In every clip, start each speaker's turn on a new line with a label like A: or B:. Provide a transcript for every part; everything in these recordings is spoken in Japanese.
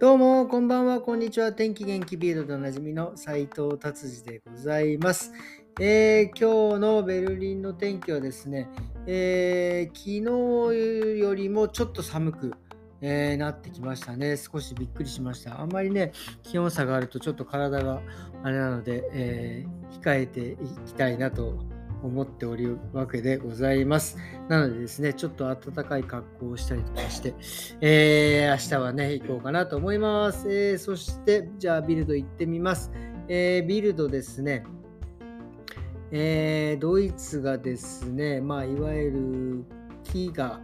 A: どうも、こんばんは、こんにちは。天気元気ビールでおなじみの斉藤達治でございます、えー、今日のベルリンの天気はですね、えー、昨日よりもちょっと寒く、えー、なってきましたね。少しびっくりしました。あんまりね、気温差があるとちょっと体があれなので、え控えていきたいなと思っておるわけでございます。なのでですね、ちょっと暖かい格好をしたりとかして、えー、明日はね、行こうかなと思います。えー、そして、じゃあビルド行ってみます。えー、ビルドですね、えー、ドイツがですね、まあ、いわゆる飢餓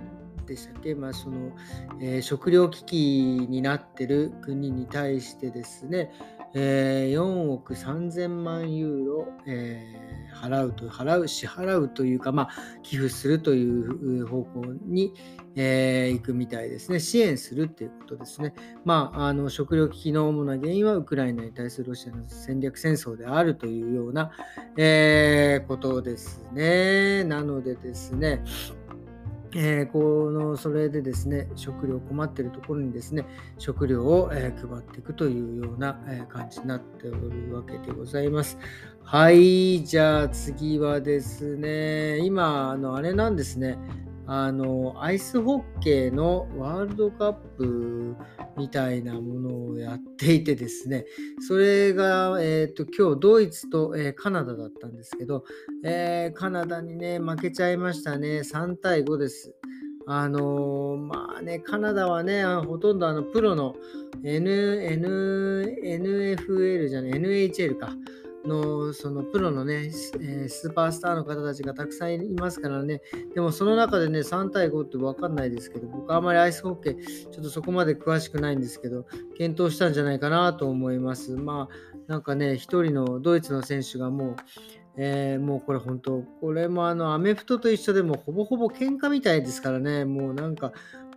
A: でしたっけ、まあそのえー、食糧危機になってる国に対してですね、えー、4億3000万ユーロ、えー、払うと払う支払うというか、まあ、寄付するという方向に、えー、行くみたいですね。支援するということですね、まあ、あの食糧危機の主な原因はウクライナに対するロシアの戦略戦争であるというような、え、ことですね。なのでですねえー、このそれでですね食料困ってるところにですね食料を、えー、配っていくというような、えー、感じになっておるわけでございます。はいじゃあ次はですね今あのあれなんですねあのアイスホッケーのワールドカップみたいなものをやっていてですね、それが、えーと、今日ドイツと、えー、カナダだったんですけど、えー、カナダにね、負けちゃいましたね。3対5です。あのー、まあね、カナダはね、ほとんどあのプロの N NFL じゃない、NHL か。のそのプロのね、えー、スーパースターの方たちがたくさんいますからね、でもその中でね、3対5って分かんないですけど、僕はあまりアイスホッケー、ちょっとそこまで詳しくないんですけど、検討したんじゃないかなと思います。まあ、なんかね、1人のドイツの選手がもう、えー、もうこれ本当、これもあのアメフトと一緒でもほぼほぼ喧嘩みたいですからね、もうなんか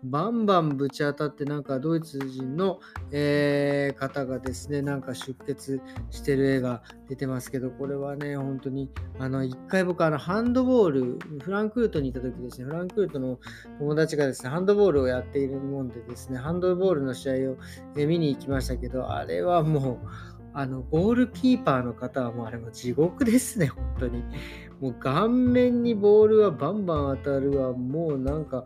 A: バンバンぶち当たって、なんかドイツ人の、えー、方がですね、なんか出血してる絵が出てますけど、これはね、本当に、あの、一回僕、あの、ハンドボール、フランクフルトにいた時ですね、フランクフルトの友達がですね、ハンドボールをやっているもんでですね、ハンドボールの試合を、え見に行きましたけど、あれはもう、あの、ゴールキーパーの方はもうあれも地獄ですね、本当に。もう顔面にボールはバンバン当たるわ。もうなんか、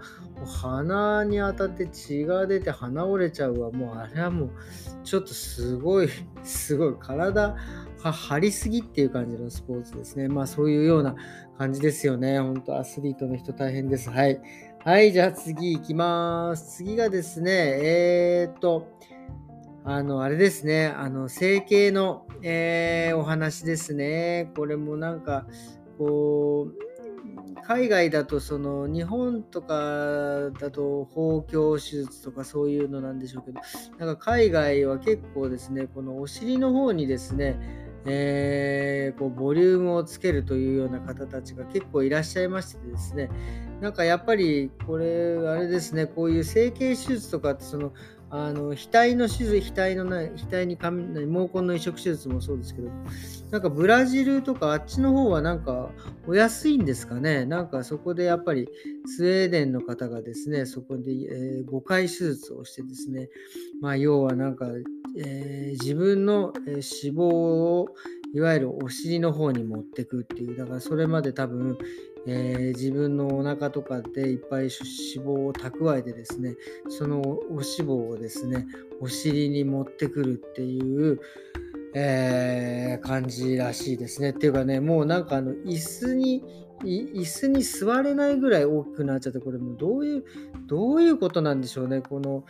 A: 鼻に当たって血が出て鼻折れちゃうわ。もうあれはもう、ちょっとすごい、すごい、体張りすぎっていう感じのスポーツですね。まあそういうような感じですよね。本当アスリートの人大変です。はい。はい、じゃあ次行きます。次がですね、えー、っと、あの、あれですね、あの、整形の、えー、お話ですね。これもなんか、こう海外だとその日本とかだと包協手術とかそういうのなんでしょうけどなんか海外は結構ですねこのお尻の方にですねえー、こうボリュームをつけるというような方たちが結構いらっしゃいましてですねなんかやっぱりこれあれですねこういう整形手術とかってそのあの額の手術、額のない、額に毛根の移植手術もそうですけど、なんかブラジルとかあっちの方はなんかお安いんですかね？なんかそこでやっぱりスウェーデンの方がですね、そこで、えー、5回手術をしてですね、まあ要はなんか、えー、自分の脂肪をいわゆるお尻の方に持ってくっていう、だからそれまで多分えー、自分のお腹とかでいっぱい脂肪を蓄えてですねそのお脂肪をですねお尻に持ってくるっていう、えー、感じらしいですね。っていうかねもうなんかあの椅子に椅子に座れないぐらい大きくなっちゃってこれもうどういうどういうことなんでしょうねこの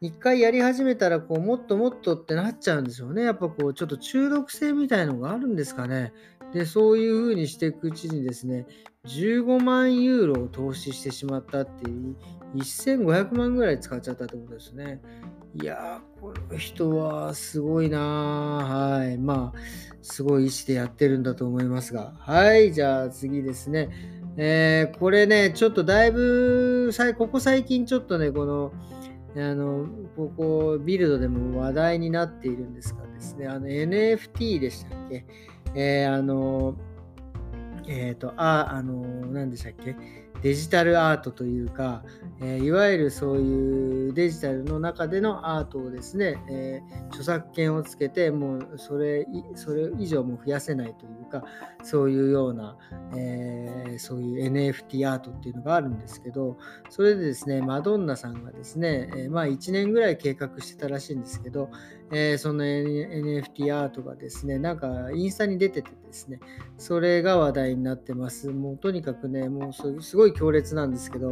A: 一回やり始めたらこうもっともっとってなっちゃうんでしょうねやっぱこうちょっと中毒性みたいのがあるんですかねでそういう風にしていくうちにですね15万ユーロを投資してしまったっていう1500万ぐらい使っちゃったってことですね。いやー、この人はすごいなはい。まあ、すごい意志でやってるんだと思いますが。はい。じゃあ次ですね。えー、これね、ちょっとだいぶ、ここ最近ちょっとね、この、あの、ここ、ビルドでも話題になっているんですがですね、あの、NFT でしたっけ？えー、あの、えっ、ー、と、あ、あの、何でしたっけ？デジタルアートというか、えー、いわゆるそういうデジタルの中でのアートをですね、えー、著作権をつけてもうそれそれ以上も増やせないというかそういうような、えー、そういう NFT アートっていうのがあるんですけどそれでですねマドンナさんがですね、えまあ1年ぐらい計画してたらしいんですけど、えその NFT アートがですねなんかインスタに出ててですねそれが話題になってます。もうとにかくねもうすごい強烈なんですけど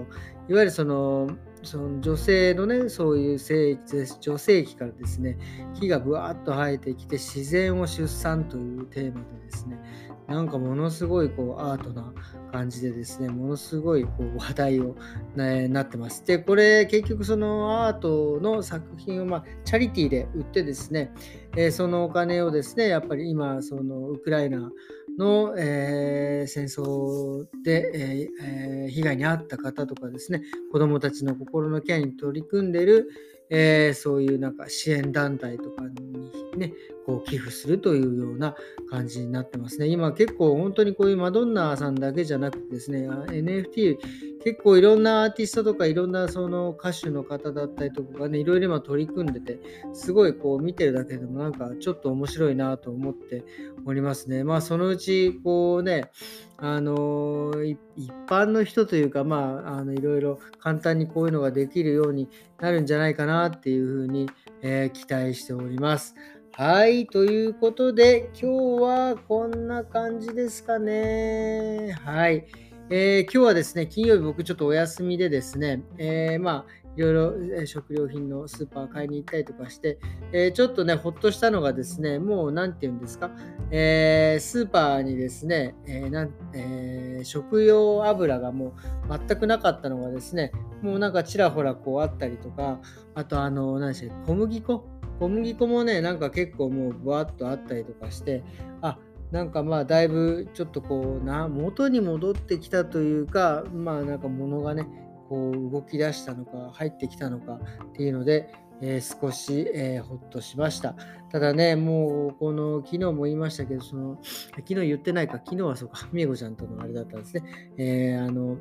A: いわゆるそのその女性のねそういう性女性器からですね木がぶわっと生えてきて自然を出産というテーマでですねなんかものすごいこうアートな感じでですねものすごいこう話題を、ね、なってます。でこれ結局そのアートの作品を、まあ、チャリティーで売ってですね、えー、そのお金をですねやっぱり今そのウクライナの、えー、戦争で、えー、被害に遭った方とかですね子どもたちの心のケアに取り組んでいる、えー、そういうなんか支援団体とかにね、こう寄付するというような感じになってますね。今結構本当にこういうマドンナさんだけじゃなくてですね、NFT 結構いろんなアーティストとかいろんなその歌手の方だったりとかね、いろいろ今取り組んでて、すごいこう見てるだけでもなんかちょっと面白いなと思っておりますね。まあそのうちこうね、あの一般の人というか、まあ、あのいろいろ簡単にこういうのができるようになるんじゃないかなっていうふうに、えー、期待しております。はい、ということで、今日はこんな感じですかね。はい。えー、今日はですね、金曜日僕ちょっとお休みでですね、えー、まあ、いろいろ食料品のスーパー買いに行ったりとかして、えー、ちょっとね、ほっとしたのがですね、もう何て言うんですか、えー、スーパーにですね、えーなんえー、食用油がもう全くなかったのがですね、もうなんかちらほらこうあったりとか、あとあの、何でしたっけ、小麦粉？小麦粉もね、なんか結構もうぶわっとあったりとかして、あなんかまあだいぶちょっとこうな元に戻ってきたというかまあなんか物がねこう動き出したのか入ってきたのかっていうので、えー、少し、えー、ほっとしましたただねもうこの昨日も言いましたけどその昨日言ってないか昨日はそうかみえごちゃんとのあれだったんですねえー、あの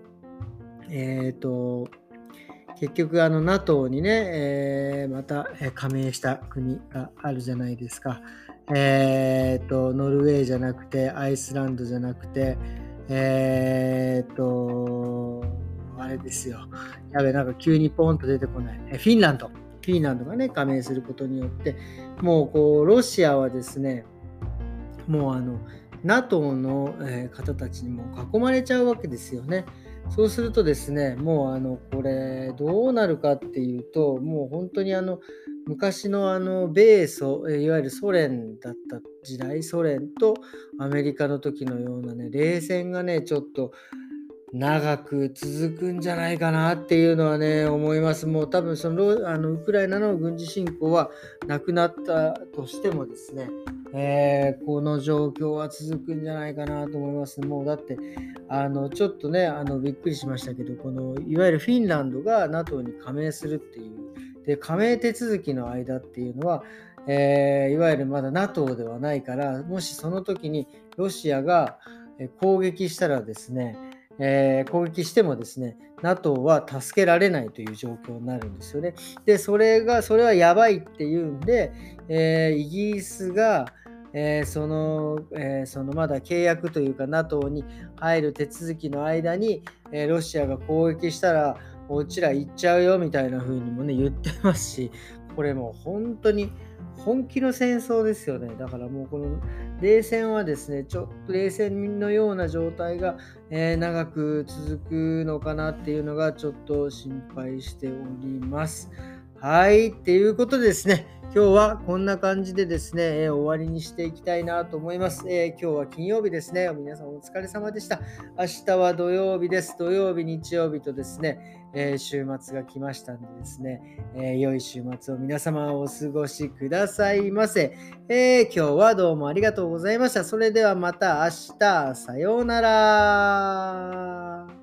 A: えっ、と結局あの NATO にね、え、また加盟した国があるじゃないですか。えー、と、ノルウェーじゃなくて、アイスランドじゃなくて、えー、と、あれですよ。やべ、なんか急にポンと出てこない。えフィンランド。フィンランドがね、加盟することによって、もうこう、ロシアはですね、もうあの、NATO の方たちにも囲まれちゃうわけですよね。そうするとですね、もうあのこれどうなるかっていうと、もう本当にあの昔のあの米ソ、いわゆるソ連だった時代、ソ連とアメリカの時のようなね、冷戦がね、ちょっと長く続くんじゃないかなっていうのはね、思います。もう多分そのあのウクライナの軍事侵攻はなくなったとしてもですね、えー、この状況は続くんじゃないかなと思います。もうだって、あのちょっとね、あのびっくりしましたけど、このいわゆるフィンランドが NATO に加盟するっていう、で加盟手続きの間っていうのは、えー、いわゆるまだ NATO ではないから、もしその時にロシアが攻撃したらですね、えー、攻撃してもですね、NATO は助けられないという状況になるんですよね。で、それが、それはやばいっていうんで、えー、イギリスが、えー、その、えー、そのまだ契約というか NATO に入る手続きの間に、え、ロシアが攻撃したら、うちら行っちゃうよみたいな風にもね、言ってますし、これもう本当に本気の戦争ですよね。だからもうこの冷戦はですね、ちょっと冷戦のような状態が、え長く続くのかなっていうのがちょっと心配しております。はい、っていうことでですね、今日はこんな感じでですね、えー、終わりにしていきたいなと思います、えー、今日は金曜日ですね。皆さんお疲れ様でした。明日は土曜日です。土曜日、日曜日とですね、えー、週末が来ましたんでですね、え良い週末を皆様お過ごしくださいませ、え今日はどうもありがとうございました。それではまた明日、さようなら。